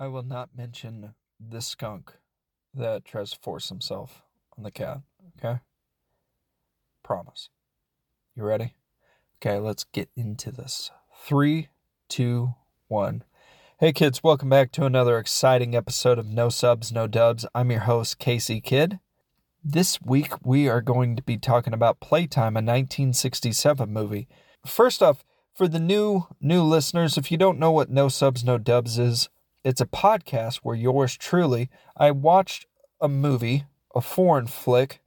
I will not mention the skunk that tries to force himself on the cat, okay? Promise. You ready? Okay, let's get into this. Three, two, one. Hey kids, welcome back to another exciting episode of No Subs, No Dubs. I'm your host, Casey Kidd. This week we are going to be talking about Playtime, a 1967 movie. First off, for the new new listeners, if you don't know what No Subs No Dubs is, it's a podcast where yours truly, I watched a movie, a foreign flick,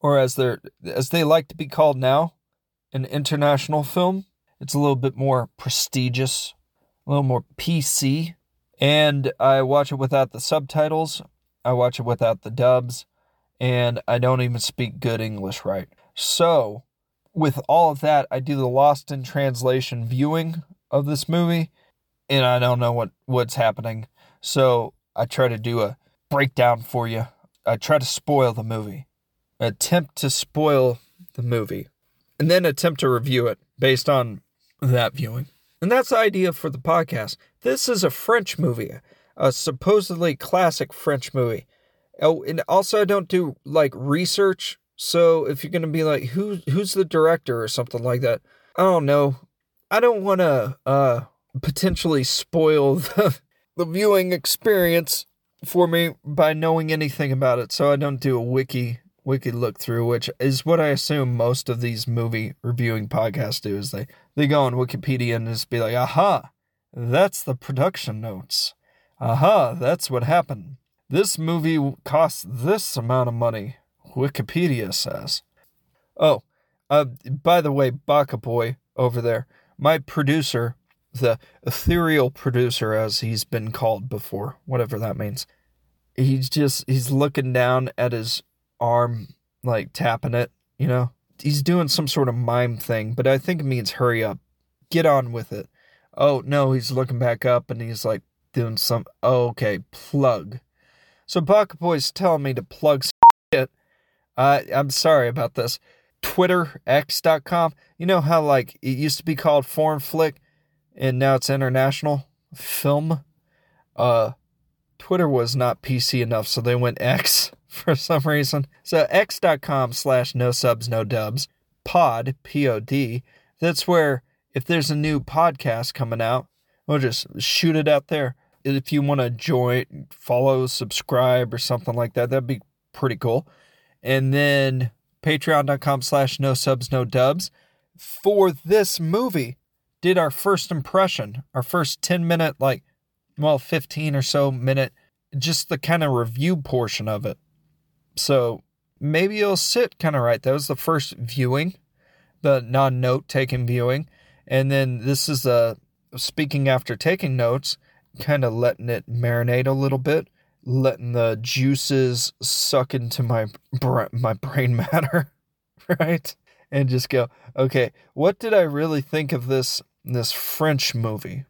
or as they as they like to be called now, an international film. It's a little bit more prestigious, a little more PC, and I watch it without the subtitles. I watch it without the dubs, and I don't even speak good English right. So, with all of that, I do the lost in translation viewing of this movie, and I don't know what, what's happening. So I try to do a breakdown for you. I try to spoil the movie, attempt to spoil the movie, and then attempt to review it based on that viewing. And that's the idea for the podcast. This is a French movie, a supposedly classic French movie. Oh, and also I don't do like research so if you're gonna be like, who who's the director or something like that, I don't know. I don't want to uh, potentially spoil the the viewing experience for me by knowing anything about it. So I don't do a wiki wiki look through, which is what I assume most of these movie reviewing podcasts do. Is they they go on Wikipedia and just be like, aha, that's the production notes. Aha, that's what happened. This movie cost this amount of money. Wikipedia says. Oh, uh, by the way, Baka Boy over there, my producer, the ethereal producer, as he's been called before, whatever that means. He's just, he's looking down at his arm, like tapping it, you know? He's doing some sort of mime thing, but I think it means hurry up. Get on with it. Oh, no, he's looking back up and he's like doing some, oh, okay, plug. So Baka Boy's telling me to plug shit uh, I'm sorry about this. Twitter, X.com. You know how, like, it used to be called Foreign Flick and now it's International Film? Uh, Twitter was not PC enough, so they went X for some reason. So, X.com slash no subs, no dubs, pod, P O D. That's where, if there's a new podcast coming out, we'll just shoot it out there. If you want to join, follow, subscribe, or something like that, that'd be pretty cool and then patreon.com slash no subs no dubs for this movie did our first impression our first 10 minute like well 15 or so minute just the kind of review portion of it. So maybe it'll sit kind of right. That was the first viewing the non-note taking viewing. And then this is a speaking after taking notes kind of letting it marinate a little bit letting the juices suck into my my brain matter, right? And just go, okay, what did I really think of this this French movie?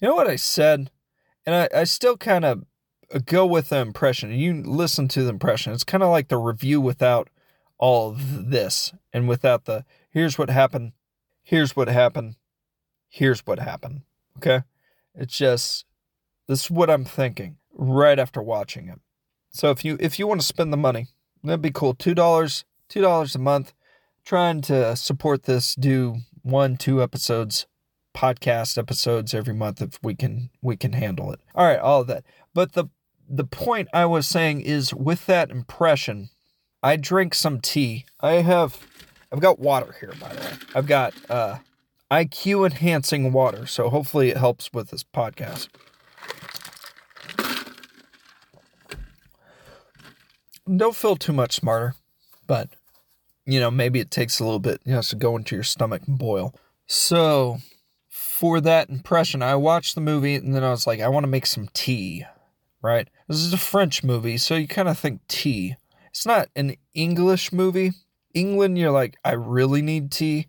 You know what I said, and I, I still kind of go with the impression. You listen to the impression. It's kind of like the review without all this and without the here's what happened, here's what happened, here's what happened. Okay, it's just this is what I'm thinking right after watching it. So if you if you want to spend the money, that'd be cool. Two dollars, two dollars a month. Trying to support this, do one, two episodes, podcast episodes every month if we can we can handle it. All right, all of that. But the the point I was saying is with that impression, I drink some tea. I have I've got water here by the way. I've got uh IQ enhancing water, so hopefully it helps with this podcast. don't feel too much smarter, but you know, maybe it takes a little bit, you know, to go into your stomach and boil. So, for that impression, I watched the movie and then I was like, I want to make some tea, right? This is a French movie, so you kind of think tea. It's not an English movie. England, you're like, I really need tea.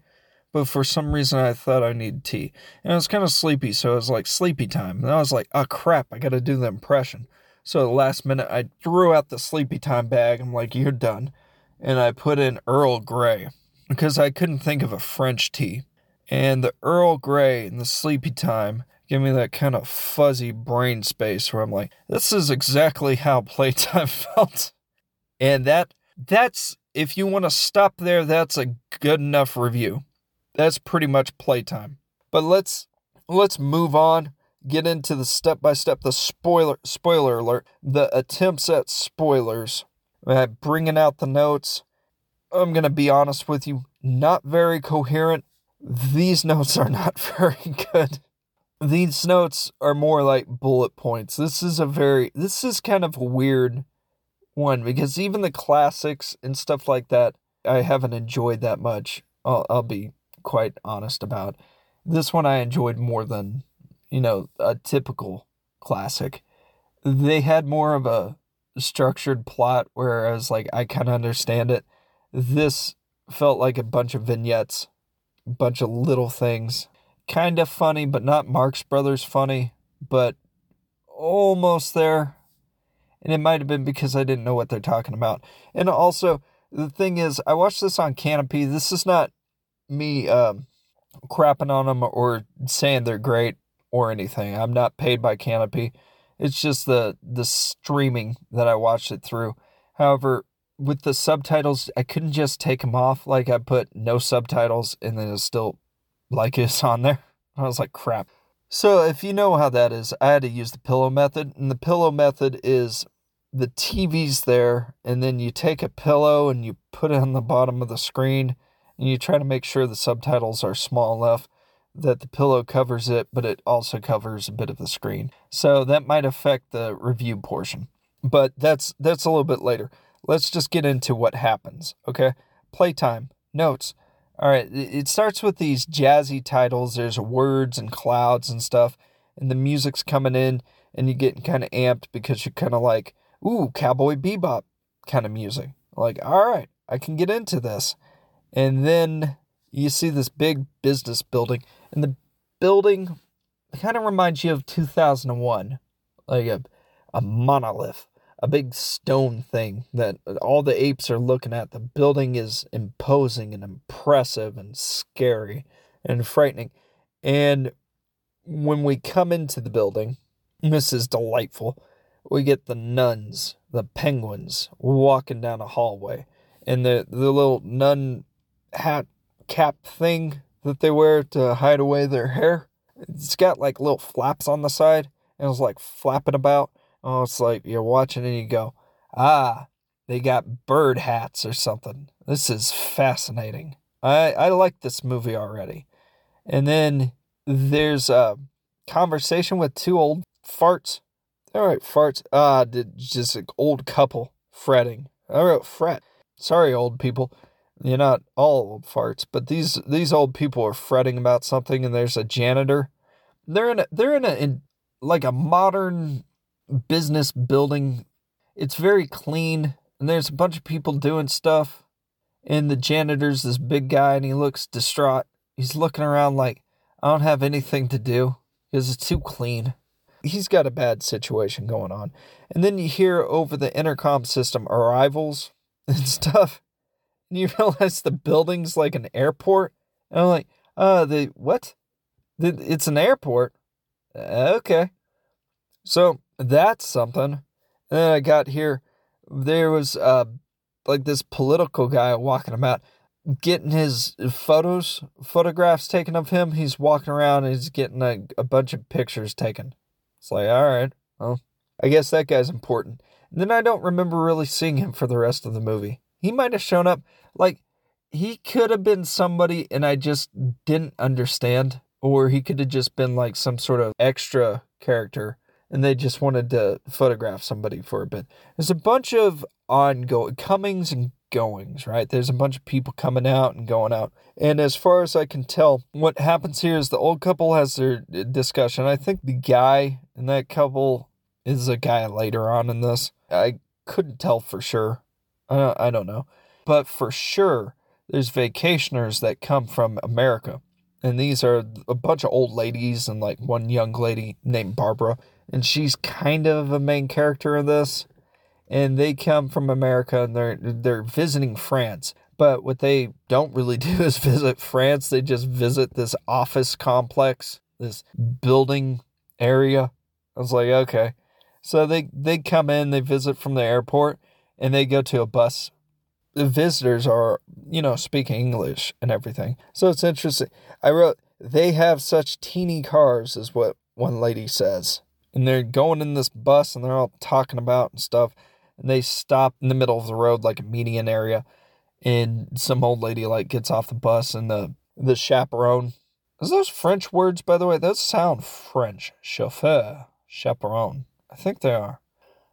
But for some reason, I thought I needed tea. And I was kind of sleepy, so it was like sleepy time. And I was like, oh crap, I got to do the impression. So the last minute, I threw out the sleepy time bag. I'm like, you're done. And I put in Earl Grey because I couldn't think of a French tea. And the Earl Grey and the sleepy time give me that kind of fuzzy brain space where I'm like, this is exactly how playtime felt. And that that's if you want to stop there, that's a good enough review. That's pretty much playtime. But let's let's move on, get into the step by step, the spoiler spoiler alert, the attempts at spoilers, Uh, bringing out the notes. I'm gonna be honest with you, not very coherent. These notes are not very good these notes are more like bullet points. This is a very this is kind of a weird one because even the classics and stuff like that I haven't enjoyed that much. I'll, I'll be quite honest about. This one I enjoyed more than, you know, a typical classic. They had more of a structured plot whereas like I kind of understand it. This felt like a bunch of vignettes, bunch of little things kind of funny, but not Marx Brothers funny, but almost there. And it might have been because I didn't know what they're talking about. And also, the thing is, I watched this on Kanopy. This is not me um, crapping on them or saying they're great or anything. I'm not paid by Kanopy. It's just the the streaming that I watched it through. However, with the subtitles, I couldn't just take them off. Like I put no subtitles, and then it's still like it's on there. I was like, crap. So if you know how that is, I had to use the pillow method. And the pillow method is the TV's there, and then you take a pillow and you put it on the bottom of the screen, and you try to make sure the subtitles are small enough that the pillow covers it, but it also covers a bit of the screen. So that might affect the review portion. But that's that's a little bit later. Let's just get into what happens, okay? Playtime, notes. All right, it starts with these jazzy titles. There's words and clouds and stuff, and the music's coming in, and you get kind of amped because you're kind of like, ooh, cowboy bebop kind of music. Like, all right, I can get into this. And then you see this big business building, and the building kind of reminds you of 2001, like a, a monolith a big stone thing that all the apes are looking at. The building is imposing and impressive and scary and frightening. And when we come into the building, this is delightful. We get the nuns, the penguins, walking down a hallway. And the, the little nun hat cap thing that they wear to hide away their hair, it's got like little flaps on the side. And it was like flapping about Oh, it's like you're watching and you go, ah, they got bird hats or something. This is fascinating. I, I like this movie already. And then there's a conversation with two old farts. All right, farts. Ah, uh, just an old couple fretting. I wrote fret. Sorry, old people. You're not all old farts, but these these old people are fretting about something, and there's a janitor. They're in a they're in a in like a modern business building. It's very clean, and there's a bunch of people doing stuff. And the janitor's this big guy, and he looks distraught. He's looking around like, I don't have anything to do because it's too clean. He's got a bad situation going on. And then you hear over the intercom system arrivals and stuff. And you realize the building's like an airport. And I'm like, uh, the what? It's an airport. Okay. So that's something. And then I got here, there was uh, like this political guy walking about, getting his photos, photographs taken of him. He's walking around and he's getting a, a bunch of pictures taken. It's like, all right, well, I guess that guy's important. And then I don't remember really seeing him for the rest of the movie. He might have shown up, like, he could have been somebody and I just didn't understand, or he could have just been like some sort of extra character and they just wanted to photograph somebody for a bit. There's a bunch of ongoing comings and goings, right? There's a bunch of people coming out and going out. And as far as I can tell, what happens here is the old couple has their discussion. I think the guy in that couple is a guy later on in this. I couldn't tell for sure. I I don't know. But for sure, there's vacationers that come from America. And these are a bunch of old ladies and like one young lady named Barbara and she's kind of a main character in this. And they come from America and they're they're visiting France. But what they don't really do is visit France. They just visit this office complex this building area. I was like, okay. So they they come in, they visit from the airport, and they go to a bus. The visitors are, you know, speaking English and everything. So it's interesting. I wrote they have such teeny cars, is what one lady says. And they're going in this bus and they're all talking about and stuff. And they stop in the middle of the road, like a median area. And some old lady like gets off the bus and the the chaperone. Is those French words, by the way? Those sound French. Chauffeur, chaperone. I think they are.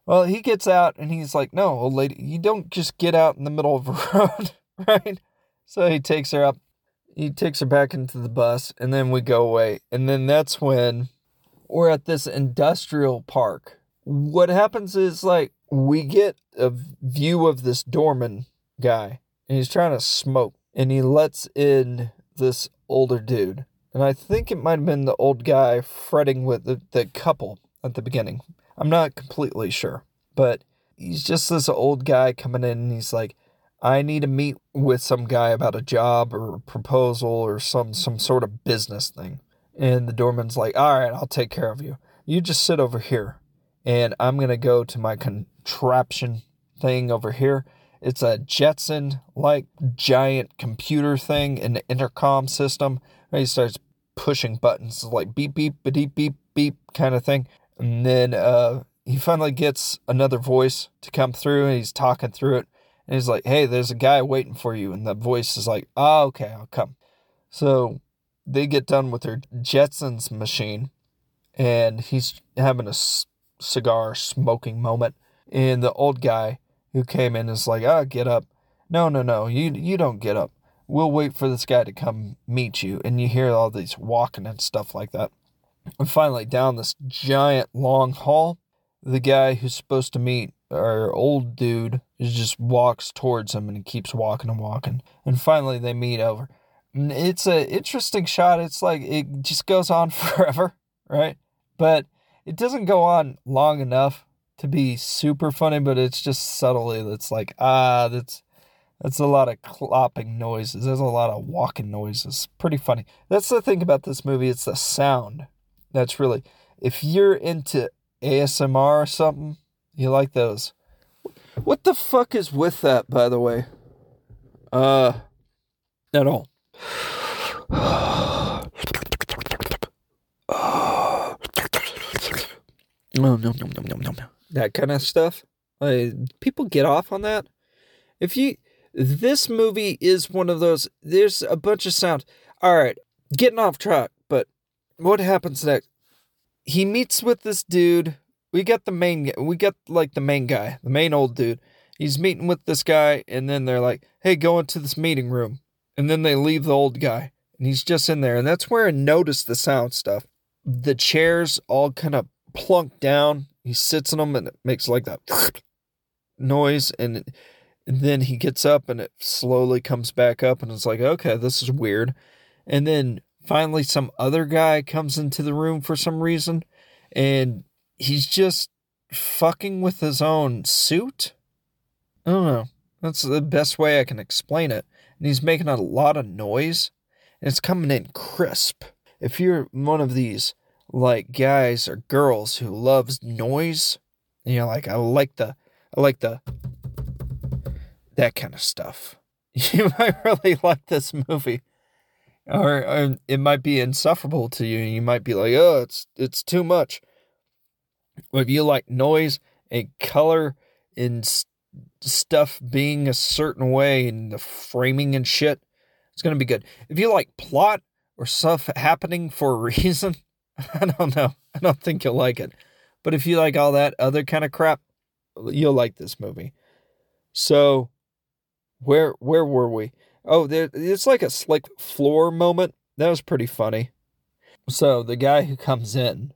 Well, he gets out and he's like, No, old lady, you don't just get out in the middle of a road, right? So he takes her up he takes her back into the bus and then we go away. And then that's when we're at this industrial park. What happens is like we get a view of this doorman guy and he's trying to smoke and he lets in this older dude. And i think it might have been the old guy fretting with the, the couple at the beginning i'm not completely sure but he's just this old guy coming in and he's like I need to meet with some guy about a job or a proposal or some some sort of business thing. And the doorman's like, "All right, I'll take care of you. You just sit over here, and I'm gonna go to my contraption thing over here. It's a Jetson like giant computer thing, an intercom system. And he starts pushing buttons like beep beep beep beep beep kind of thing, and then uh, he finally gets another voice to come through, and he's talking through it and he's like, hey, there's a guy waiting for you. And the voice is like, oh, okay, I'll come. So they get done with their Jetsons machine, and he's having a c- cigar smoking moment. And the old guy who came in is like, oh, get up. No, no, no, you, you don't get up. We'll wait for this guy to come meet you. And you hear all these walking and stuff like that. And finally, down this giant long hall, the guy who's supposed to meet our old dude just walks towards him and he keeps walking and walking. And finally they meet over. It's an interesting shot. It's like it just goes on forever, right? But it doesn't go on long enough to be super funny, but it's just subtly that's like, ah, that's that's a lot of clopping noises. There's a lot of walking noises. Pretty funny. That's the thing about this movie, it's the sound. That's really if you're into ASMR or something, you like those. What the fuck is with that, by the way? Uh, at all. No, no, no, no, no, no, no. That kind of stuff. Uh, people get off on that. If you, this movie is one of those. There's a bunch of sound. All right, getting off track. What happens next? He meets with this dude we get the main we get like the main guy, the main old dude. He's meeting with this guy and then they're like, "Hey, go into this meeting room." And then they leave the old guy and he's just in there and that's where I noticed the sound stuff. The chairs all kind of plunk down. He sits in them and it makes like that noise and, and then he gets up and it slowly comes back up and it's like, "Okay, this is weird." And then finally some other guy comes into the room for some reason and he's just fucking with his own suit. I don't know. That's the best way I can explain it. And he's making a lot of noise, and it's coming in crisp. If you're one of these like guys or girls who loves noise, you know, like, I like the, I like the, that kind of stuff. You might really like this movie, or, or it might be insufferable to you. You might be like, oh, it's it's too much. If you like noise and color and stuff being a certain way and the framing and shit, it's to be good. If you like plot or stuff happening for a reason, I don't know. I don't think you'll like it. But if you like all that other kind of crap, you'll like this movie. So, where where were we? Oh, there, it's like a slick floor moment. That was pretty funny. So the guy who comes in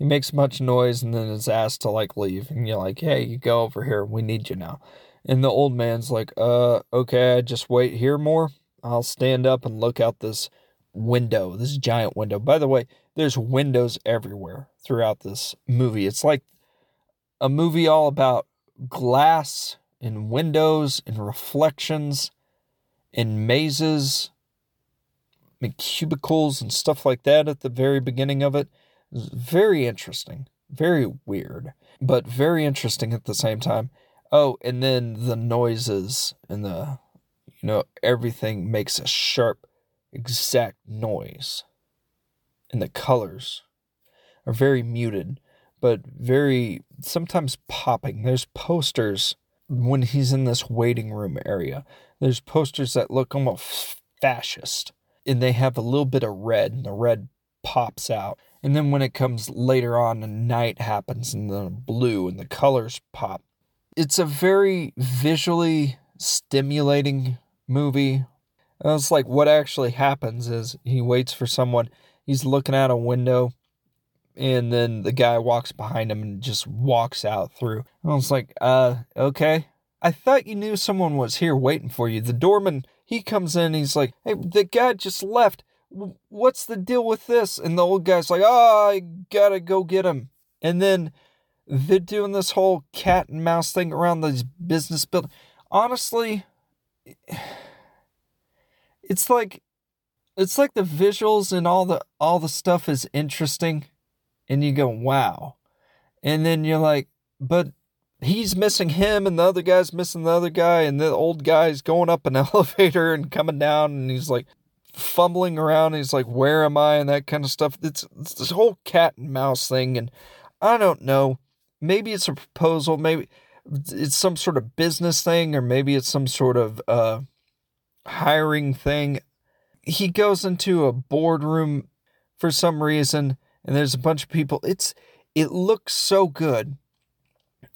he makes much noise and then is asked to like leave. And you're like hey you go over here. We need you now. And the old man's like uh okay I just wait here more. I'll stand up and look out this window this giant window. By the way there's windows everywhere throughout this movie. It's like a movie all about glass and windows and reflections and mazes and cubicles and stuff like that at the very beginning of it. it very interesting, very weird, but very interesting at the same time. Oh, and then the noises and the, you know, everything makes a sharp, exact noise. And the colors are very muted, but very sometimes popping. There's posters when he's in this waiting room area. There's posters that look almost fascist and they have a little bit of red and the red pops out. And then when it comes later on and night happens and the blue and the colors pop, it's a very visually stimulating movie. And it's like what actually happens is he waits for someone. He's looking out a window, and then the guy walks behind him and just walks out through. And I was like, uh, okay. I thought you knew someone was here waiting for you. The doorman, he comes in, he's like, hey, the guy just left. What's the deal with this? And the old guy's like, oh, I gotta go get him. And then they're doing this whole cat and mouse thing around these business buildings. Honestly, it's like it's like the visuals and all the all the stuff is interesting and you go wow. And then you're like but he's missing him and the other guy's missing the other guy and the old guy's going up an elevator and coming down and he's like fumbling around. He's like where am i? and that kind of stuff. It's, it's this whole cat and mouse thing and i don't know. Maybe it's a proposal, maybe it's some sort of business thing, or maybe it's some sort of uh, hiring thing. He goes into a boardroom for some reason, and there's a bunch of people. It's it looks so good,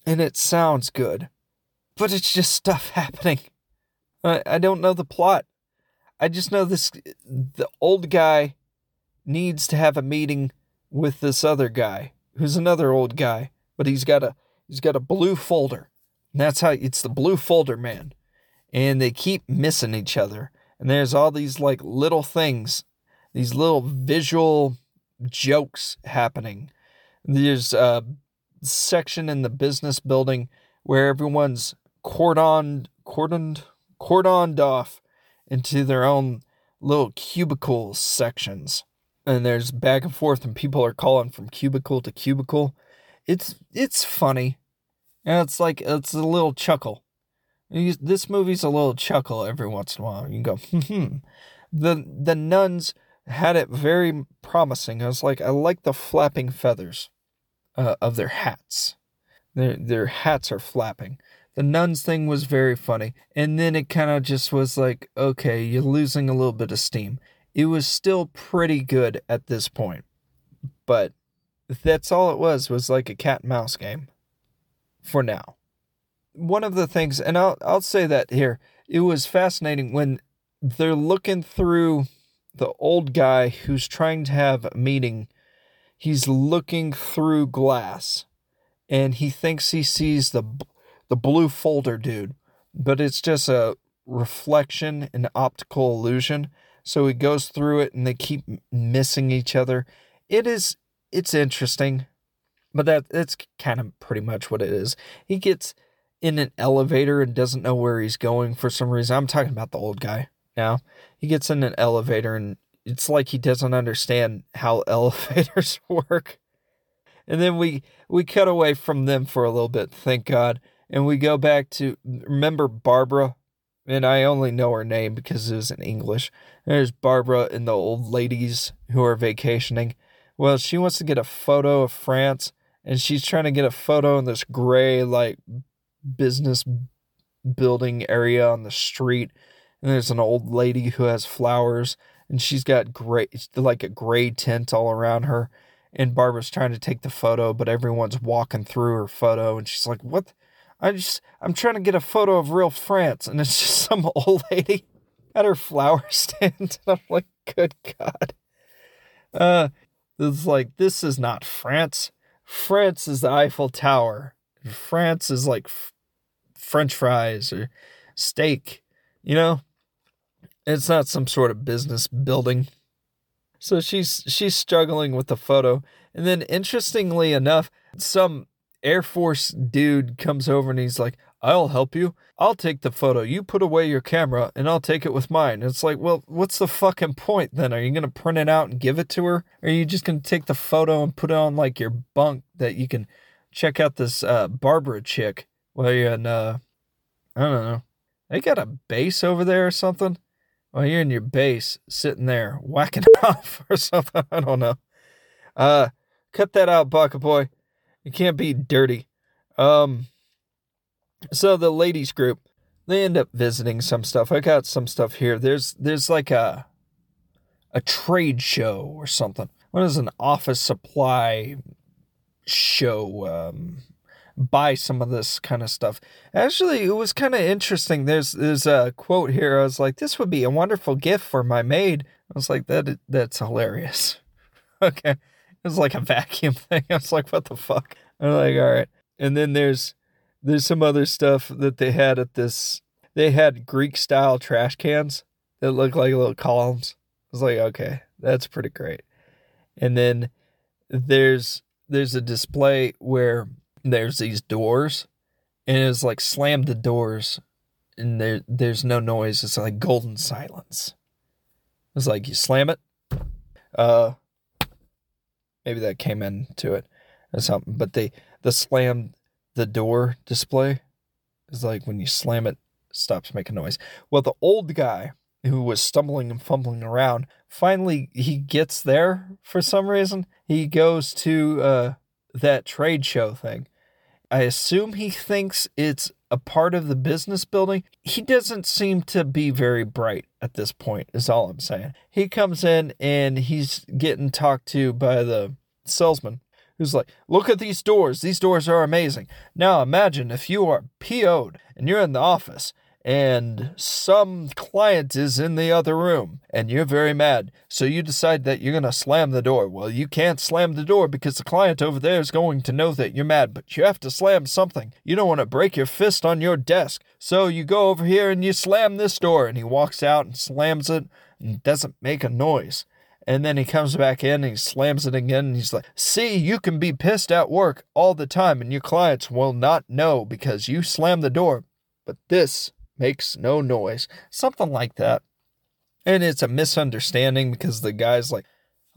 and it sounds good, but it's just stuff happening. I, I don't know the plot. I just know this the old guy needs to have a meeting with this other guy, who's another old guy but he's got a he's got a blue folder. And that's how it's the blue folder man. And they keep missing each other. And there's all these like little things, these little visual jokes happening. There's a section in the business building where everyone's cordoned cordoned cordoned off into their own little cubicle sections. And there's back and forth and people are calling from cubicle to cubicle it's it's funny, and it's like it's a little chuckle. This movie's a little chuckle every once in a while. You can go, hmm. The the nuns had it very promising. I was like, I like the flapping feathers uh, of their hats. Their their hats are flapping. The nuns thing was very funny, and then it kind of just was like, okay, you're losing a little bit of steam. It was still pretty good at this point, but that's all it was was like a cat and mouse game for now one of the things and I'll I'll say that here it was fascinating when they're looking through the old guy who's trying to have a meeting. He's looking through glass and he thinks he sees the the blue folder dude. But it's just a reflection an optical illusion. So he goes through it and they keep missing each other. It is it's interesting, but that that's kind of pretty much what it is. He gets in an elevator and doesn't know where he's going for some reason. I'm talking about the old guy now. He gets in an elevator and it's like he doesn't understand how elevators work. And then we we cut away from them for a little bit, thank God. And we go back to remember Barbara and I only know her name because it was in English. There's Barbara and the old ladies who are vacationing, well, she wants to get a photo of France and she's trying to get a photo in this gray, like, business building area on the street. And there's an old lady who has flowers and she's got gray, like a gray tint all around her. And Barbara's trying to take the photo, but everyone's walking through her photo. And she's like, What? I just, I'm trying to get a photo of real France. And it's just some old lady at her flower stand. And I'm like, Good God. Uh, it's like this is not France. France is the Eiffel Tower. France is like f- French fries or steak. You know, it's not some sort of business building. So she's she's struggling with the photo, and then interestingly enough, some Air Force dude comes over and he's like, I'll help you. I'll take the photo. You put away your camera and I'll take it with mine. It's like, well, what's the fucking point then? Are you going to print it out and give it to her? Or are you just going to take the photo and put it on like your bunk that you can check out this uh, Barbara chick while you're in, uh, I don't know. They got a base over there or something? While you're in your base sitting there whacking off or something. I don't know. Uh, cut that out, Baka Boy. You can't be dirty. Um, so the ladies group, they end up visiting some stuff. I got some stuff here. There's there's like a a trade show or something. What is an office supply show? Um, buy some of this kind of stuff. Actually, it was kind of interesting. There's there's a quote here. I was like, "This would be a wonderful gift for my maid." I was like, "That that's hilarious." okay, it was like a vacuum thing. I was like, "What the fuck?" I'm like, "All right." And then there's there's some other stuff that they had at this. They had Greek style trash cans that look like little columns. I was like, okay, that's pretty great. And then there's there's a display where there's these doors, and it's like slam the doors, and there there's no noise. It's like golden silence. It's like you slam it. Uh, maybe that came into it or something. But they the slam the door display is like when you slam it stops making noise. Well, the old guy who was stumbling and fumbling around finally he gets there for some reason. He goes to uh, that trade show thing. I assume he thinks it's a part of the business building. He doesn't seem to be very bright at this point, is all I'm saying. He comes in and he's getting talked to by the salesman who's like, Look at these doors. These doors are amazing. Now imagine if you are PO'd and you're in the office and some client is in the other room and you're very mad. So you decide that you're going to slam the door. Well, you can't slam the door because the client over there is going to know that you're mad, but you have to slam something. You don't want to break your fist on your desk. So you go over here and you slam this door. And he walks out and slams it and doesn't make a noise. And then he comes back in and he slams it again and he's like, See, you can be pissed at work all the time and your clients will not know because you slammed the door. But this makes no noise. Something like that. And it's a misunderstanding because the guy's like,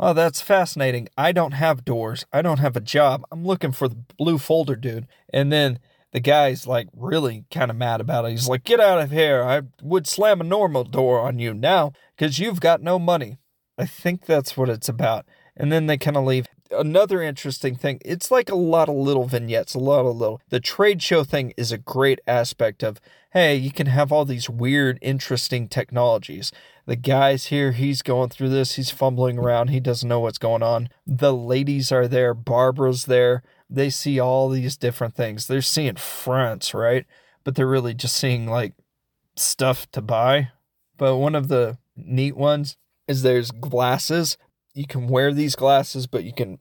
Oh, that's fascinating. I don't have doors. I don't have a job. I'm looking for the blue folder dude. And then the guy's like really kind of mad about it. He's like, Get out of here. I would slam a normal door on you now because you've got no money. I think that's what it's about. And then they kind of leave. Another interesting thing, it's like a lot of little vignettes, a lot of little. The trade show thing is a great aspect of, hey, you can have all these weird, interesting technologies. The guy's here, he's going through this, he's fumbling around, he doesn't know what's going on. The ladies are there, Barbara's there. They see all these different things. They're seeing France, right? But they're really just seeing like stuff to buy. But one of the neat ones is there's glasses. You can wear these glasses, but you can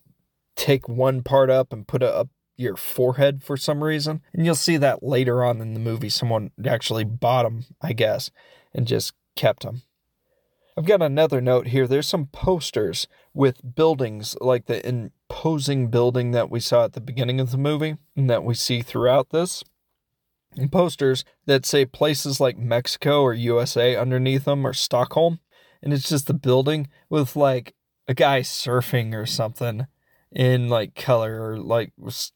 take one part up and put it up your forehead for some reason. And you'll see that later on in the movie. Someone actually bought them, I guess, and just kept them. I've got another note here. There's some posters with buildings, like the imposing building that we saw at the beginning of the movie and that we see throughout this. And posters that say places like Mexico or USA underneath them or Stockholm and it's just the building with like a guy surfing or something in like color or like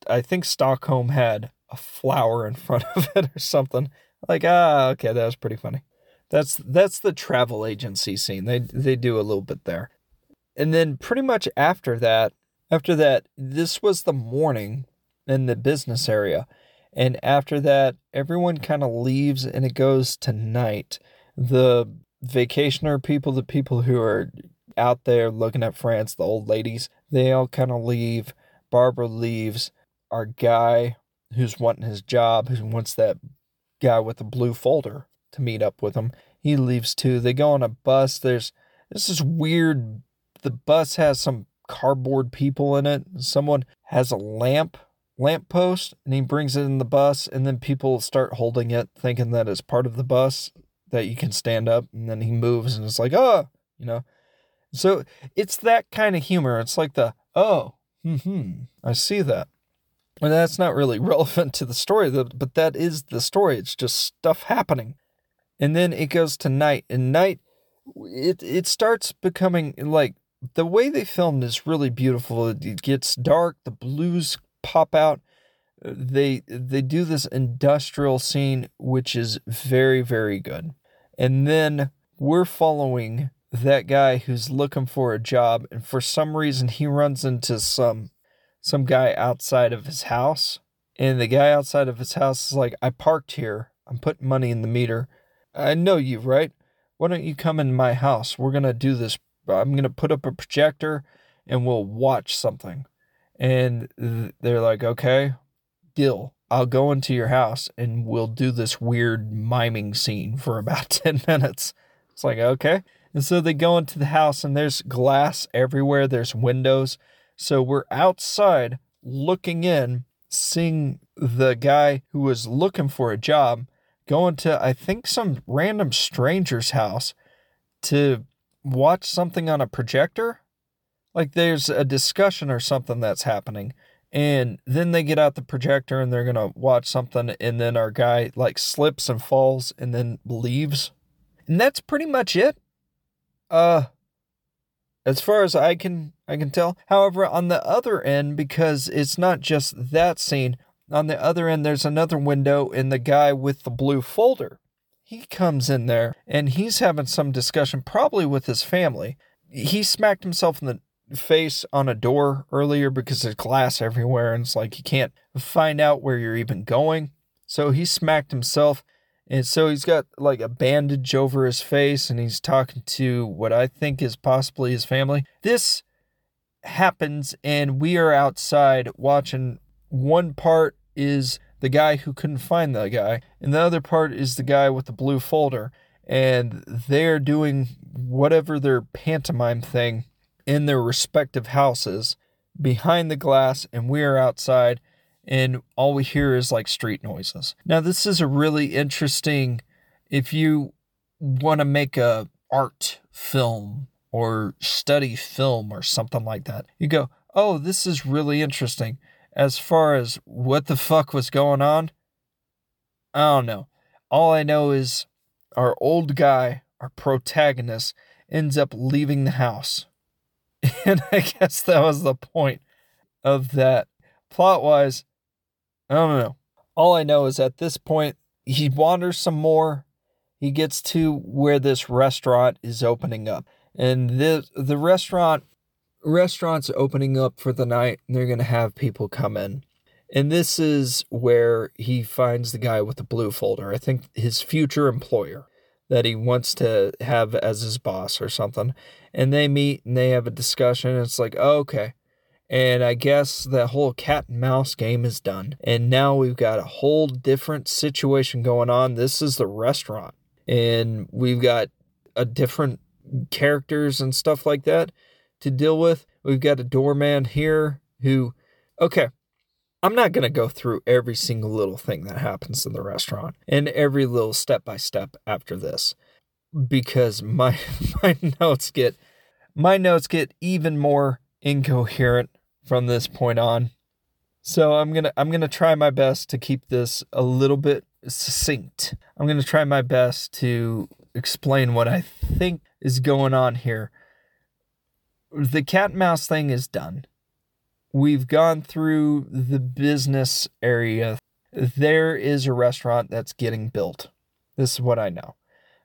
I think Stockholm had a flower in front of it or something. Like ah okay, that was pretty funny. That's that's the travel agency scene. They they do a little bit there. And then pretty much after that, after that, this was the morning in the business area. And after that, everyone kind of leaves and it goes to night. The vacationer people, the people who are out there looking at France, the old ladies, they all kind of leave. Barbara leaves. Our guy who's wanting his job, who wants that guy with the blue folder to meet up with him, he leaves too. They go on a bus. There's this is weird. The bus has some cardboard people in it. Someone has a lamp lamp post and he brings it in the bus and then people start holding it thinking that it's part of the bus that you can stand up and then he moves and it's like, oh, you know. So it's that kind of humor. It's like the, oh, hmm, I see that. Well, that's not really relevant to the story, but that is the story. It's just stuff happening. And then it goes to night, and night, it, it starts becoming like the way they filmed is really beautiful. It gets dark, the blues pop out. They they do this industrial scene which is very very good. And then we're following that guy who's looking for a job and for some reason he runs into some some guy outside of his house and the guy outside of his house is like I parked here. I'm putting money in the meter. I know you, right? Why don't you come in my house? We're going to do this. I'm going to put up a projector and we'll watch something. And they're like, "Okay, deal. I'll go into your house and we'll do this weird miming scene for about 10 minutes." It's like, "Okay." And so they go into the house, and there's glass everywhere, there's windows. So we're outside looking in, seeing the guy who was looking for a job going to, I think, some random stranger's house to watch something on a projector. Like there's a discussion or something that's happening. And then they get out the projector and they're going to watch something. And then our guy like slips and falls and then leaves. And that's pretty much it. Uh, as far as I can I can tell. However, on the other end, because it's not just that scene, on the other end there's another window and the guy with the blue folder. He comes in there and he's having some discussion, probably with his family. He smacked himself in the face on a door earlier because there's glass everywhere and it's like you can't find out where you're even going. So he smacked himself and so he's got like a bandage over his face and he's talking to what I think is possibly his family. This happens and we are outside watching. One part is the guy who couldn't find the guy, and the other part is the guy with the blue folder. And they're doing whatever their pantomime thing in their respective houses behind the glass, and we are outside and all we hear is like street noises. Now, this is a really interesting if you want to make a art film or study film or something like that. You go, "Oh, this is really interesting." As far as what the fuck was going on, I don't know. All I know is our old guy, our protagonist, ends up leaving the house. And I guess that was the point of that. Plot wise, I don't know. All I know is at this point, he wanders some more. He gets to where this restaurant is opening up. And the the restaurant restaurant's opening up for the night and they're gonna have people come in. And this is where he finds the guy with the blue folder. I think his future employer that he wants to have as his boss or something. And they meet and they have a discussion. it's like, oh, okay, and I guess the whole cat and mouse game is done. And now we've got a whole different situation going on. This is the restaurant. And we've got a different characters and stuff like that to deal with. We've got a doorman here who, okay, I'm not going to go through every single little thing that happens in the restaurant and every little step by step after this because my my notes get my notes get even more incoherent from this point on. So I'm going to I'm going to try my best to keep this a little bit succinct. I'm going to try my best to explain what I think is going on here. The cat and mouse thing is done. We've gone through the business area. There is a restaurant that's getting built. This is what I know.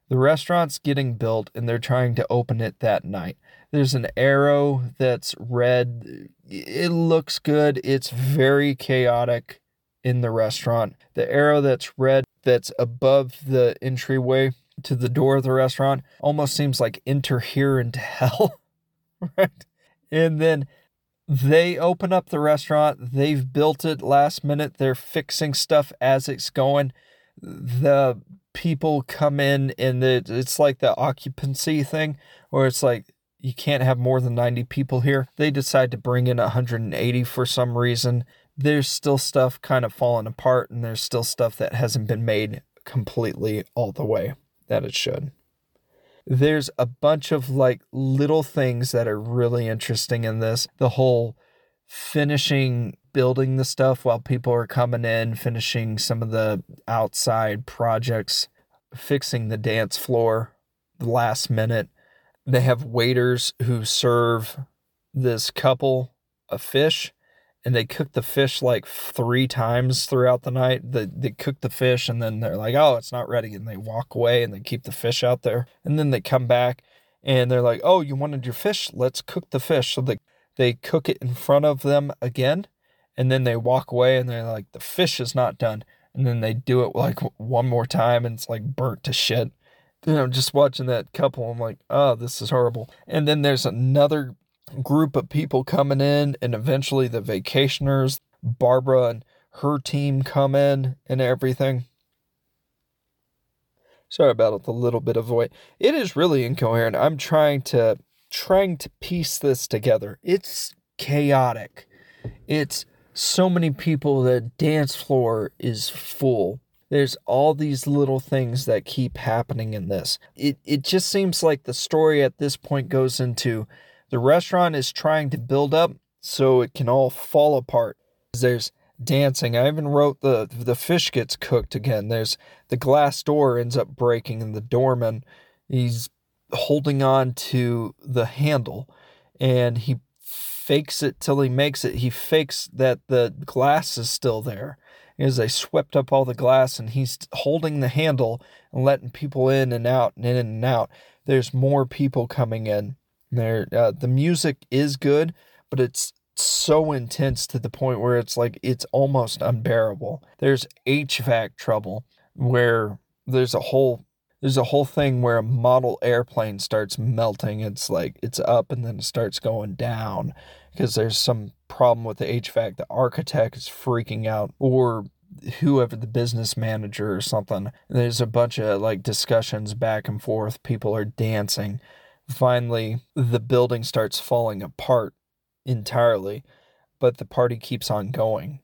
The restaurant's getting built and they're trying to open it that night. There's an arrow that's red. It looks good. It's very chaotic in the restaurant. The arrow that's red that's above the entryway to the door of the restaurant almost seems like enter here into hell. right? And then they open up the restaurant. They've built it last minute. They're fixing stuff as it's going. The people come in and it's like the occupancy thing where it's like you can't have more than 90 people here. They decide to bring in 180 for some reason. There's still stuff kind of falling apart, and there's still stuff that hasn't been made completely all the way that it should. There's a bunch of like little things that are really interesting in this. The whole finishing building the stuff while people are coming in, finishing some of the outside projects, fixing the dance floor the last minute. They have waiters who serve this couple a fish and they cook the fish like three times throughout the night. They, they cook the fish and then they're like, oh, it's not ready. And they walk away and they keep the fish out there. And then they come back and they're like, oh, you wanted your fish? Let's cook the fish. So they, they cook it in front of them again. And then they walk away and they're like, the fish is not done. And then they do it like one more time and it's like burnt to shit. You know, just watching that couple, I'm like, oh, this is horrible. And then there's another group of people coming in, and eventually the vacationers, Barbara and her team come in and everything. Sorry about the little bit of voice. It is really incoherent. I'm trying to trying to piece this together. It's chaotic. It's so many people the dance floor is full. There's all these little things that keep happening in this. It it just seems like the story at this point goes into the restaurant is trying to build up so it can all fall apart. There's dancing. I even wrote the the fish gets cooked again. There's the glass door ends up breaking and the doorman he's holding on to the handle and he fakes it till he makes it. He fakes that the glass is still there. As they swept up all the glass and he's holding the handle and letting people in and out and in and out. There's more people coming in. There, uh, the music is good, but it's so intense to the point where it's like it's almost unbearable. There's HVAC trouble where there's a whole there's a whole thing where a model airplane starts melting. It's like it's up and then it starts going down because there's some problem with the HVAC. The architect is freaking out or whoever the business manager or something. There's a bunch of like discussions back and forth. People are dancing Finally, the building starts falling apart entirely, but the party keeps on going.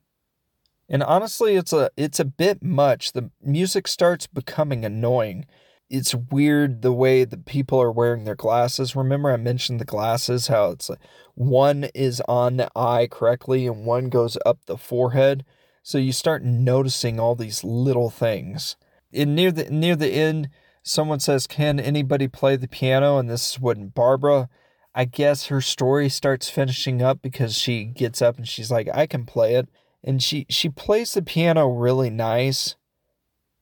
And honestly, it's a it's a bit much. The music starts becoming annoying. It's weird the way that people are wearing their glasses. Remember I mentioned the glasses how it's like one is on the eye correctly and one goes up the forehead. So you start noticing all these little things. And near the near the end, someone says, Can anybody play the piano? And this is when Barbara, I guess her story starts finishing up because she gets up and she's like, I can play it. And she, she plays the piano really nice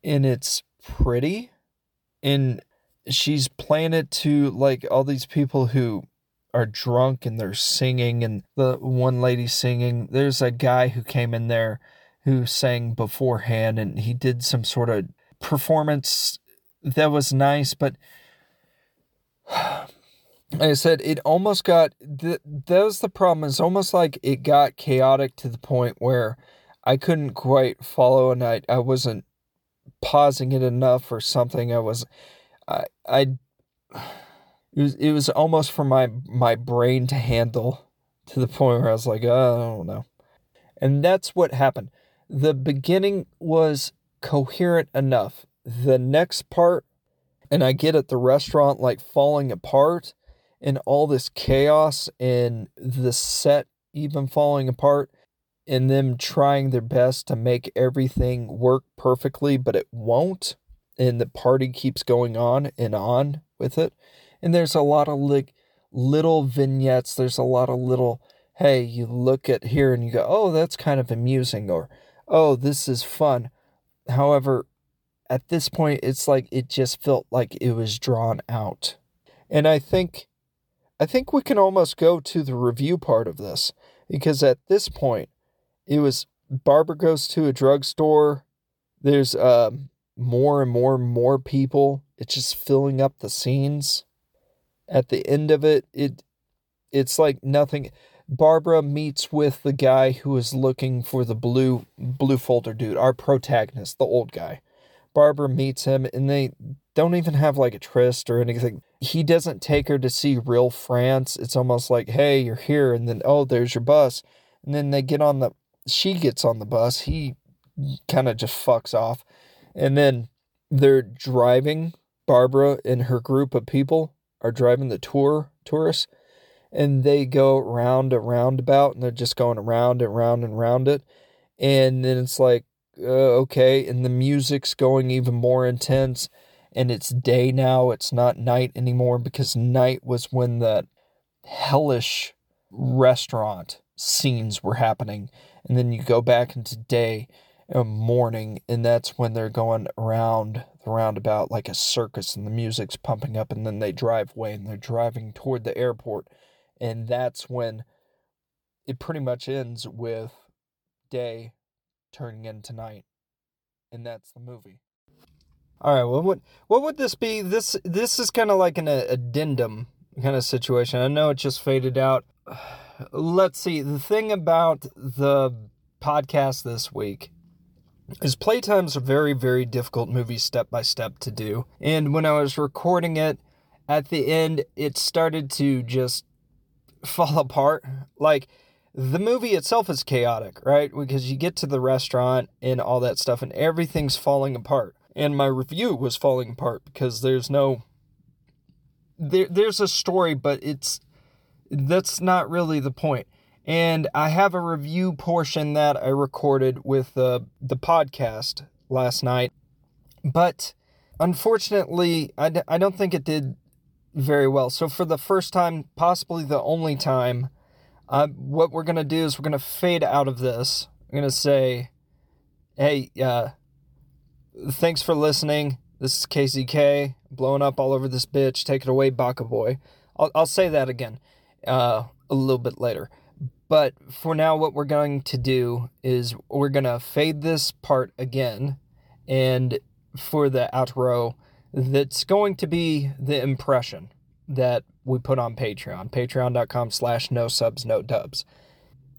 and it's pretty. And she's playing it to like all these people who are drunk and they're singing and the one lady singing there's a guy who came in there who sang beforehand and he did some sort of performance that was nice, but like I said, it almost got that was the problem. It's almost like it got chaotic to the point where I couldn't quite follow and I, I wasn't pausing it enough or something. I was I I it was it was almost for my my brain to handle to the point where I was like, oh, I don't know. And that's what happened. The beginning was coherent enough the next part, and I get at the restaurant like falling apart and all this chaos and the set even falling apart and them trying their best to make everything work perfectly, but it won't. And the party keeps going on and on with it. And there's a lot of like little vignettes. There's a lot of little, hey, you look at here and you go, oh, that's kind of amusing, or oh, this is fun. However, at this point it's like it just felt like it was drawn out. And I think I think we can almost go to the review part of this because at this point it was Barbara goes to a drugstore. There's um, more and more and more people. It's just filling up the scenes. At the end of it, it it's like nothing. Barbara meets with the guy who is looking for the blue blue folder dude, our protagonist, the old guy. Barbara meets him and they don't even have like a tryst or anything. He doesn't take her to see real France. It's almost like, hey, you're here. And then, oh, there's your bus. And then they get on the, she gets on the bus. He kind of just fucks off. And then they're driving. Barbara and her group of people are driving the tour, tourists. and they go round a roundabout and they're just going around and round and round it. And then it's like, uh, okay. And the music's going even more intense. And it's day now. It's not night anymore because night was when that hellish restaurant scenes were happening. And then you go back into day and morning, and that's when they're going around the roundabout like a circus, and the music's pumping up, and then they drive away and they're driving toward the airport. And that's when it pretty much ends with day turning into night. And that's the movie. All right, well, what what would this be? This this is kind of like an addendum kind of situation. I know it just faded out. Let's see. The thing about the podcast this week is Playtime's a very, very difficult movie step by step to do. And when I was recording it, at the end, it started to just fall apart. Like, the movie itself is chaotic, right? Because you get to the restaurant and all that stuff, and everything's falling apart. And my review was falling apart because there's no. There, there's a story, but it's. That's not really the point and I have a review portion that I recorded with the the podcast last night, but unfortunately, I d- I don't think it did very well. So for the first time, possibly the only time, uh, what we're gonna do is we're gonna fade out of this. I'm gonna say, hey, uh, thanks for listening. This is KCK blowing up all over this bitch. Take it away, Baka Boy. I'll I'll say that again, uh, a little bit later. But for now, what we're going to do is we're going to fade this part again. And for the outro, that's going to be the impression that we put on Patreon. Patreon.com slash no subs, no dubs.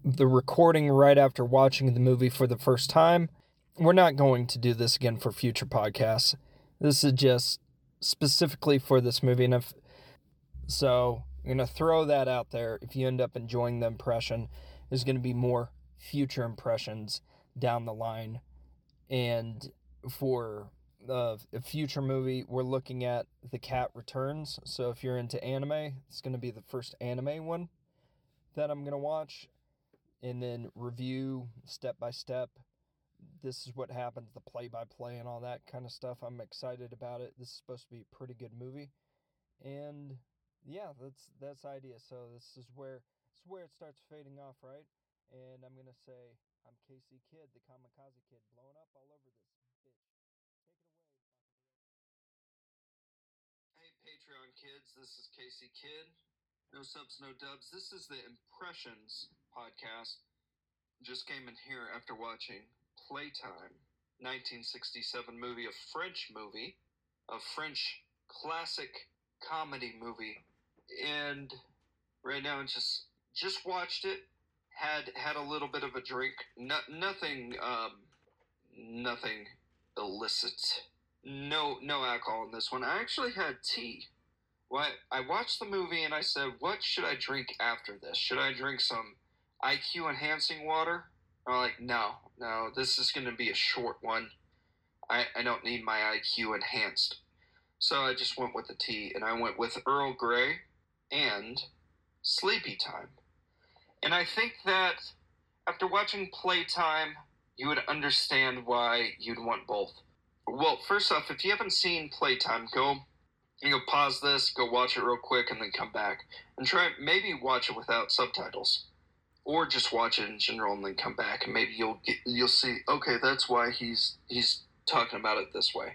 The recording right after watching the movie for the first time. We're not going to do this again for future podcasts. This is just specifically for this movie. And if so, I'm going to throw that out there. If you end up enjoying the impression, there's going to be more future impressions down the line. And for uh, a future movie, we're looking at The Cat Returns. So if you're into anime, it's going to be the first anime one that I'm going to watch. And then review step by step. This is what happens, the play by play and all that kind of stuff. I'm excited about it. This is supposed to be a pretty good movie. And yeah, that's that's the idea. So this is where is where it starts fading off, right? And I'm gonna say I'm Casey Kidd, the kamikaze kid, blowing up all over this bitch. Take it away. Hey Patreon kids, this is Casey Kidd. No subs, no dubs. This is the Impressions podcast. Just came in here after watching Playtime, 1967 movie, a French movie, a French classic comedy movie and right now just just watched it. Had had a little bit of a drink. No, nothing um, nothing illicit. No no alcohol in this one. I actually had tea. What I watched the movie and I said, what should I drink after this? Should I drink some IQ enhancing water? I'm like, no, no, this is going to be a short one. I, I don't need my IQ enhanced. So I just went with the tea, and I went with Earl Grey and Sleepy Time. And I think that after watching Playtime, you would understand why you'd want both. Well, first off, if you haven't seen Playtime, go you know pause this, go watch it real quick, and then come back and try maybe watch it without subtitles, or just watch it in general and then come back, and maybe you'll get, you'll see okay that's why he's he's talking about it this way.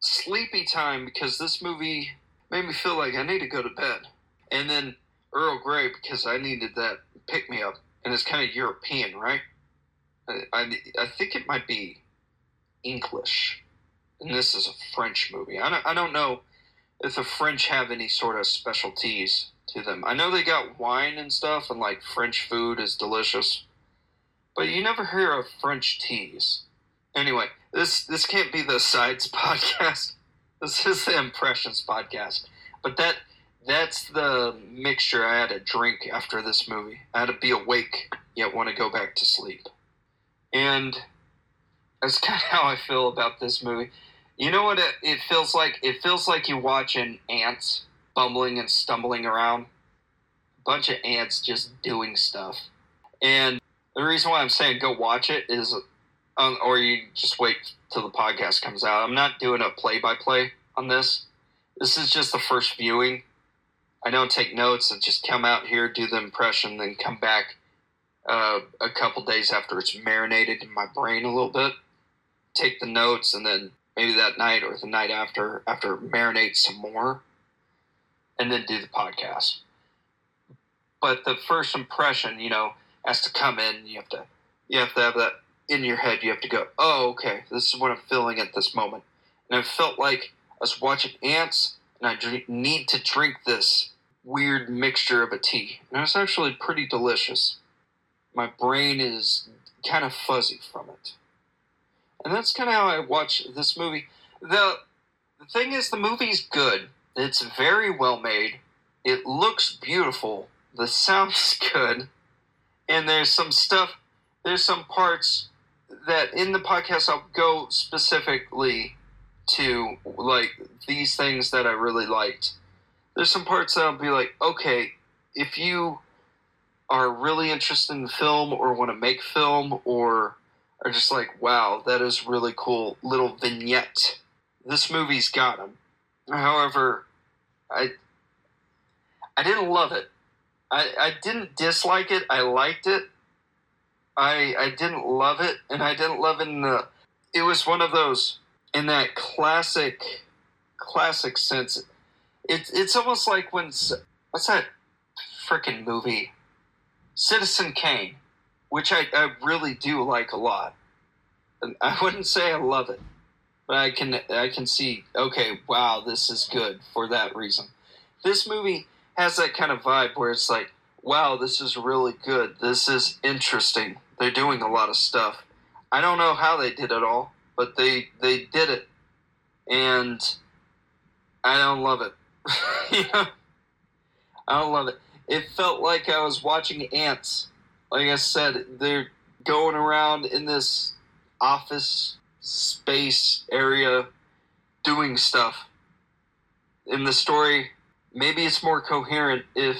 Sleepy Time because this movie made me feel like I need to go to bed. And then Earl Grey because I needed that pick me up, and it's kind of European, right? I, I, I think it might be English, and this is a French movie. I don't, I don't know if the French have any sort of specialties to them. I know they got wine and stuff, and like French food is delicious, but you never hear of French teas. Anyway, this this can't be the sides podcast. This is the impressions podcast. But that that's the mixture I had to drink after this movie. I had to be awake yet want to go back to sleep. And that's kind of how I feel about this movie. You know what it, it feels like? It feels like you're watching ants bumbling and stumbling around a bunch of ants just doing stuff. And the reason why I'm saying go watch it is, um, or you just wait till the podcast comes out. I'm not doing a play by play on this. This is just the first viewing. I don't take notes. and just come out here, do the impression, then come back uh, a couple days after it's marinated in my brain a little bit. Take the notes, and then maybe that night or the night after, after marinate some more, and then do the podcast. But the first impression, you know, has to come in. You have to, you have to have that in your head. You have to go, oh, okay, this is what I'm feeling at this moment. And I felt like I was watching ants, and I drink, need to drink this weird mixture of a tea. And it's actually pretty delicious. My brain is kind of fuzzy from it. And that's kind of how I watch this movie. The, the thing is, the movie's good. It's very well made. It looks beautiful. The sound's good. And there's some stuff, there's some parts that in the podcast I'll go specifically to, like, these things that I really liked there's some parts that I'll be like, okay, if you are really interested in film or want to make film or are just like, wow, that is really cool little vignette. This movie's got them. However, I I didn't love it. I, I didn't dislike it. I liked it. I I didn't love it, and I didn't love in the. It was one of those in that classic, classic sense it's it's almost like when what's that freaking movie, Citizen Kane, which I, I really do like a lot. And I wouldn't say I love it, but I can I can see okay, wow, this is good for that reason. This movie has that kind of vibe where it's like, wow, this is really good. This is interesting. They're doing a lot of stuff. I don't know how they did it all, but they they did it, and I don't love it. I don't love it. It felt like I was watching ants. Like I said, they're going around in this office space area doing stuff. In the story, maybe it's more coherent if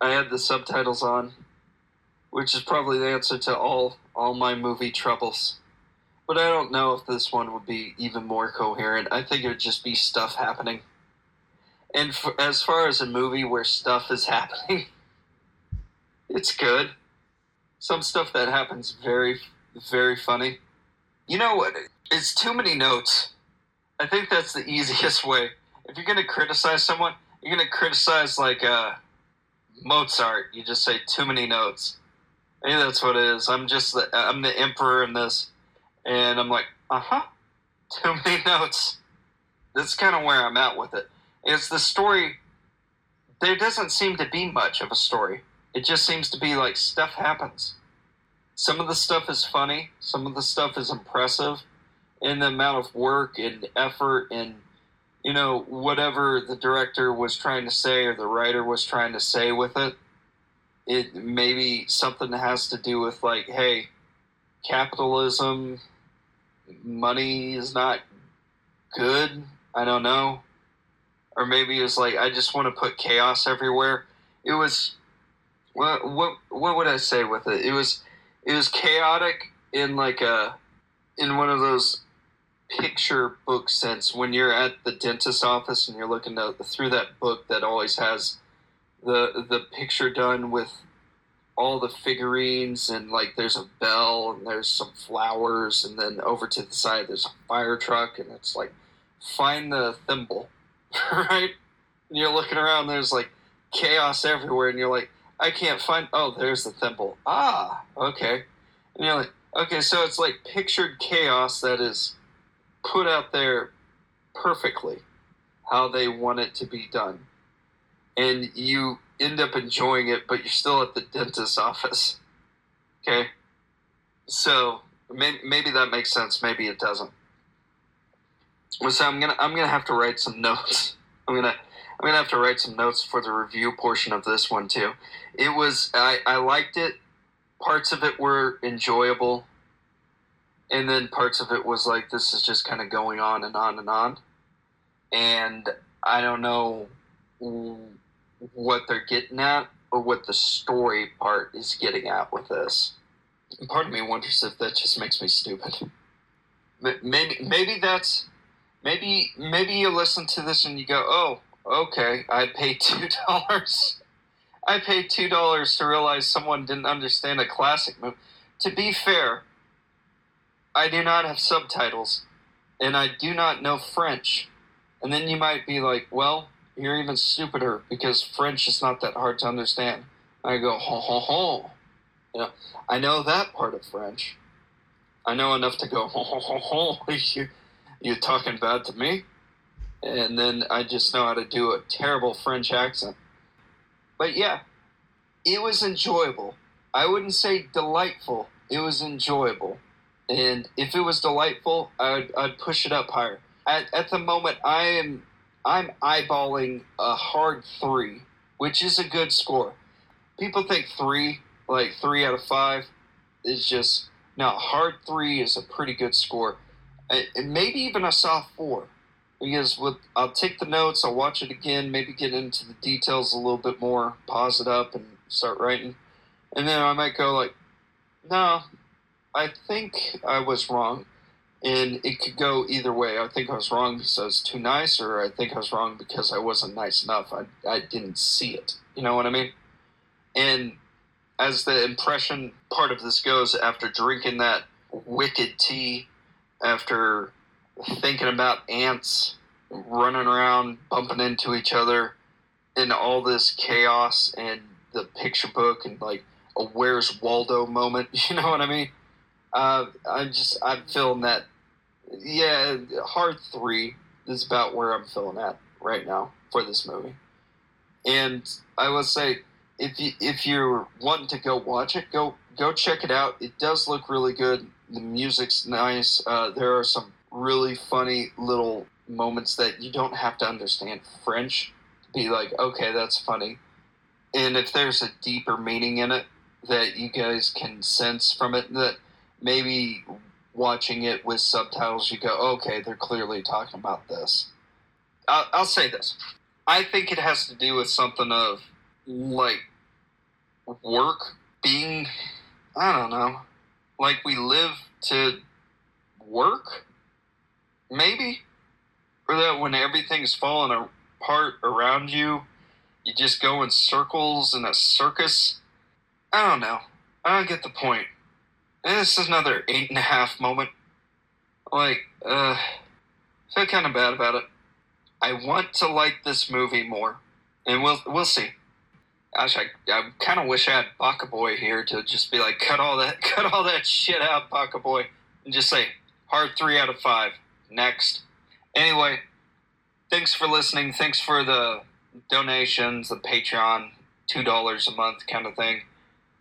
I had the subtitles on, which is probably the answer to all all my movie troubles. But I don't know if this one would be even more coherent. I think it would just be stuff happening. And as far as a movie where stuff is happening, it's good. Some stuff that happens very, very funny. You know what? It's too many notes. I think that's the easiest way. If you're gonna criticize someone, you're gonna criticize like uh, Mozart. You just say too many notes. Maybe that's what it is. I'm just the, I'm the emperor in this, and I'm like, uh huh, too many notes. That's kind of where I'm at with it. it is the story there doesn't seem to be much of a story. It just seems to be like stuff happens. Some of the stuff is funny, some of the stuff is impressive in the amount of work and effort and you know whatever the director was trying to say or the writer was trying to say with it. It maybe something has to do with like, hey, capitalism, money is not good. I don't know or maybe it was like I just want to put chaos everywhere. It was what what what would I say with it? It was it was chaotic in like a in one of those picture book sense when you're at the dentist office and you're looking to, through that book that always has the the picture done with all the figurines and like there's a bell and there's some flowers and then over to the side there's a fire truck and it's like find the thimble right? And you're looking around, there's like chaos everywhere, and you're like, I can't find. Oh, there's the thimble. Ah, okay. And you're like, okay, so it's like pictured chaos that is put out there perfectly how they want it to be done. And you end up enjoying it, but you're still at the dentist's office. Okay? So maybe that makes sense, maybe it doesn't. So I'm gonna I'm gonna have to write some notes. I'm gonna I'm gonna have to write some notes for the review portion of this one too. It was I, I liked it. Parts of it were enjoyable, and then parts of it was like this is just kind of going on and on and on, and I don't know what they're getting at or what the story part is getting at with this. And part of me wonders if that just makes me stupid. Maybe maybe that's maybe maybe you listen to this and you go, "Oh, okay, I paid two dollars. I paid two dollars to realize someone didn't understand a classic movie." To be fair, I do not have subtitles, and I do not know French. And then you might be like, "Well, you're even stupider because French is not that hard to understand." I go, "Ho ho ho." You know, I know that part of French. I know enough to go, ho ho ho ho. You, you're talking bad to me, and then I just know how to do a terrible French accent. But yeah, it was enjoyable. I wouldn't say delightful. It was enjoyable, and if it was delightful, I'd, I'd push it up higher. At, at the moment, I am I'm eyeballing a hard three, which is a good score. People think three, like three out of five, is just no hard three is a pretty good score and maybe even a soft four. Because with I'll take the notes, I'll watch it again, maybe get into the details a little bit more, pause it up, and start writing, and then I might go like, no, I think I was wrong, and it could go either way. I think I was wrong because I was too nice, or I think I was wrong because I wasn't nice enough. I I didn't see it. You know what I mean? And as the impression part of this goes, after drinking that wicked tea after thinking about ants running around, bumping into each other, and all this chaos and the picture book and like a Where's Waldo moment. You know what I mean? Uh, I'm just I'm feeling that. Yeah, hard three is about where I'm feeling at right now for this movie. And I will say, if you if you're wanting to go watch it, go go check it out. It does look really good the music's nice. Uh, there are some really funny little moments that you don't have to understand French to be like, okay, that's funny. And if there's a deeper meaning in it that you guys can sense from it, that maybe watching it with subtitles, you go, okay, they're clearly talking about this. I'll, I'll say this. I think it has to do with something of like work being, I don't know, like we live to work, maybe, or that when everything's falling apart around you, you just go in circles in a circus. I don't know. I don't get the point. And this is another eight and a half moment. Like, uh, feel kind of bad about it. I want to like this movie more, and we'll we'll see. Gosh, I, I kind of wish I had Baka Boy here to just be like, cut all that, cut all that shit out, Baka Boy, and just say hard three out of five. Next. Anyway, thanks for listening. Thanks for the donations, the Patreon, two dollars a month kind of thing.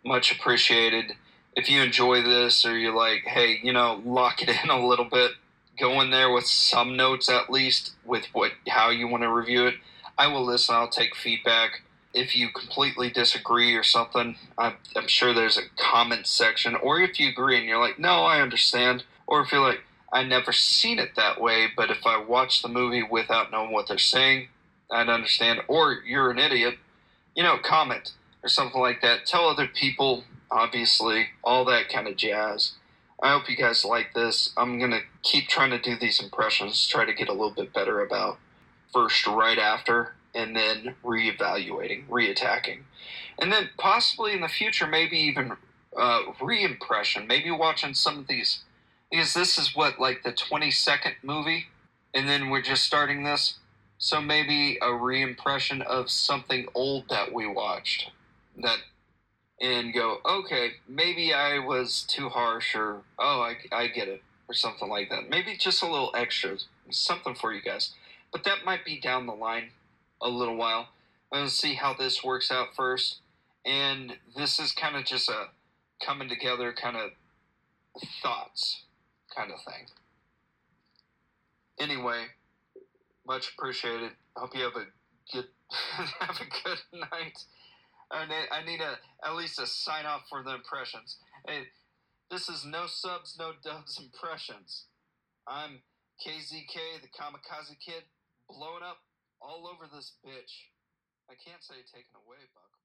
Much appreciated. If you enjoy this, or you're like, hey, you know, lock it in a little bit, go in there with some notes at least with what how you want to review it. I will listen. I'll take feedback if you completely disagree or something, I'm, I'm, sure there's a comment section. Or if you agree and you're like, no, I understand. Or if you're like, I never seen it that way, but if I watch the movie without knowing what they're saying, I'd understand. Or you're an idiot, you know, comment or something like that. Tell other people, obviously, all that kind of jazz. I hope you guys like this. I'm going to keep trying to do these impressions, try to get a little bit better about first right after and then reevaluating, reattacking, and then possibly in the future, maybe even uh, re-impression, maybe watching some of these, because this is what like the twenty second movie, and then we're just starting this, so maybe a re-impression of something old that we watched, that, and go, okay, maybe I was too harsh, or oh, I I get it, or something like that. Maybe just a little extra, something for you guys. But that might be down the line a little while. I'm going to see how this works out first. And this is kind of just a coming together kind of thoughts kind of thing. Anyway, much appreciated. Hope you have a good have a good night. I need, I need a at least a sign off for the impressions. Hey, this is no subs, no dubs impressions. I'm KZK, the Kamikaze Kid, blowing up all over this bitch. I can't say taken away, Buck.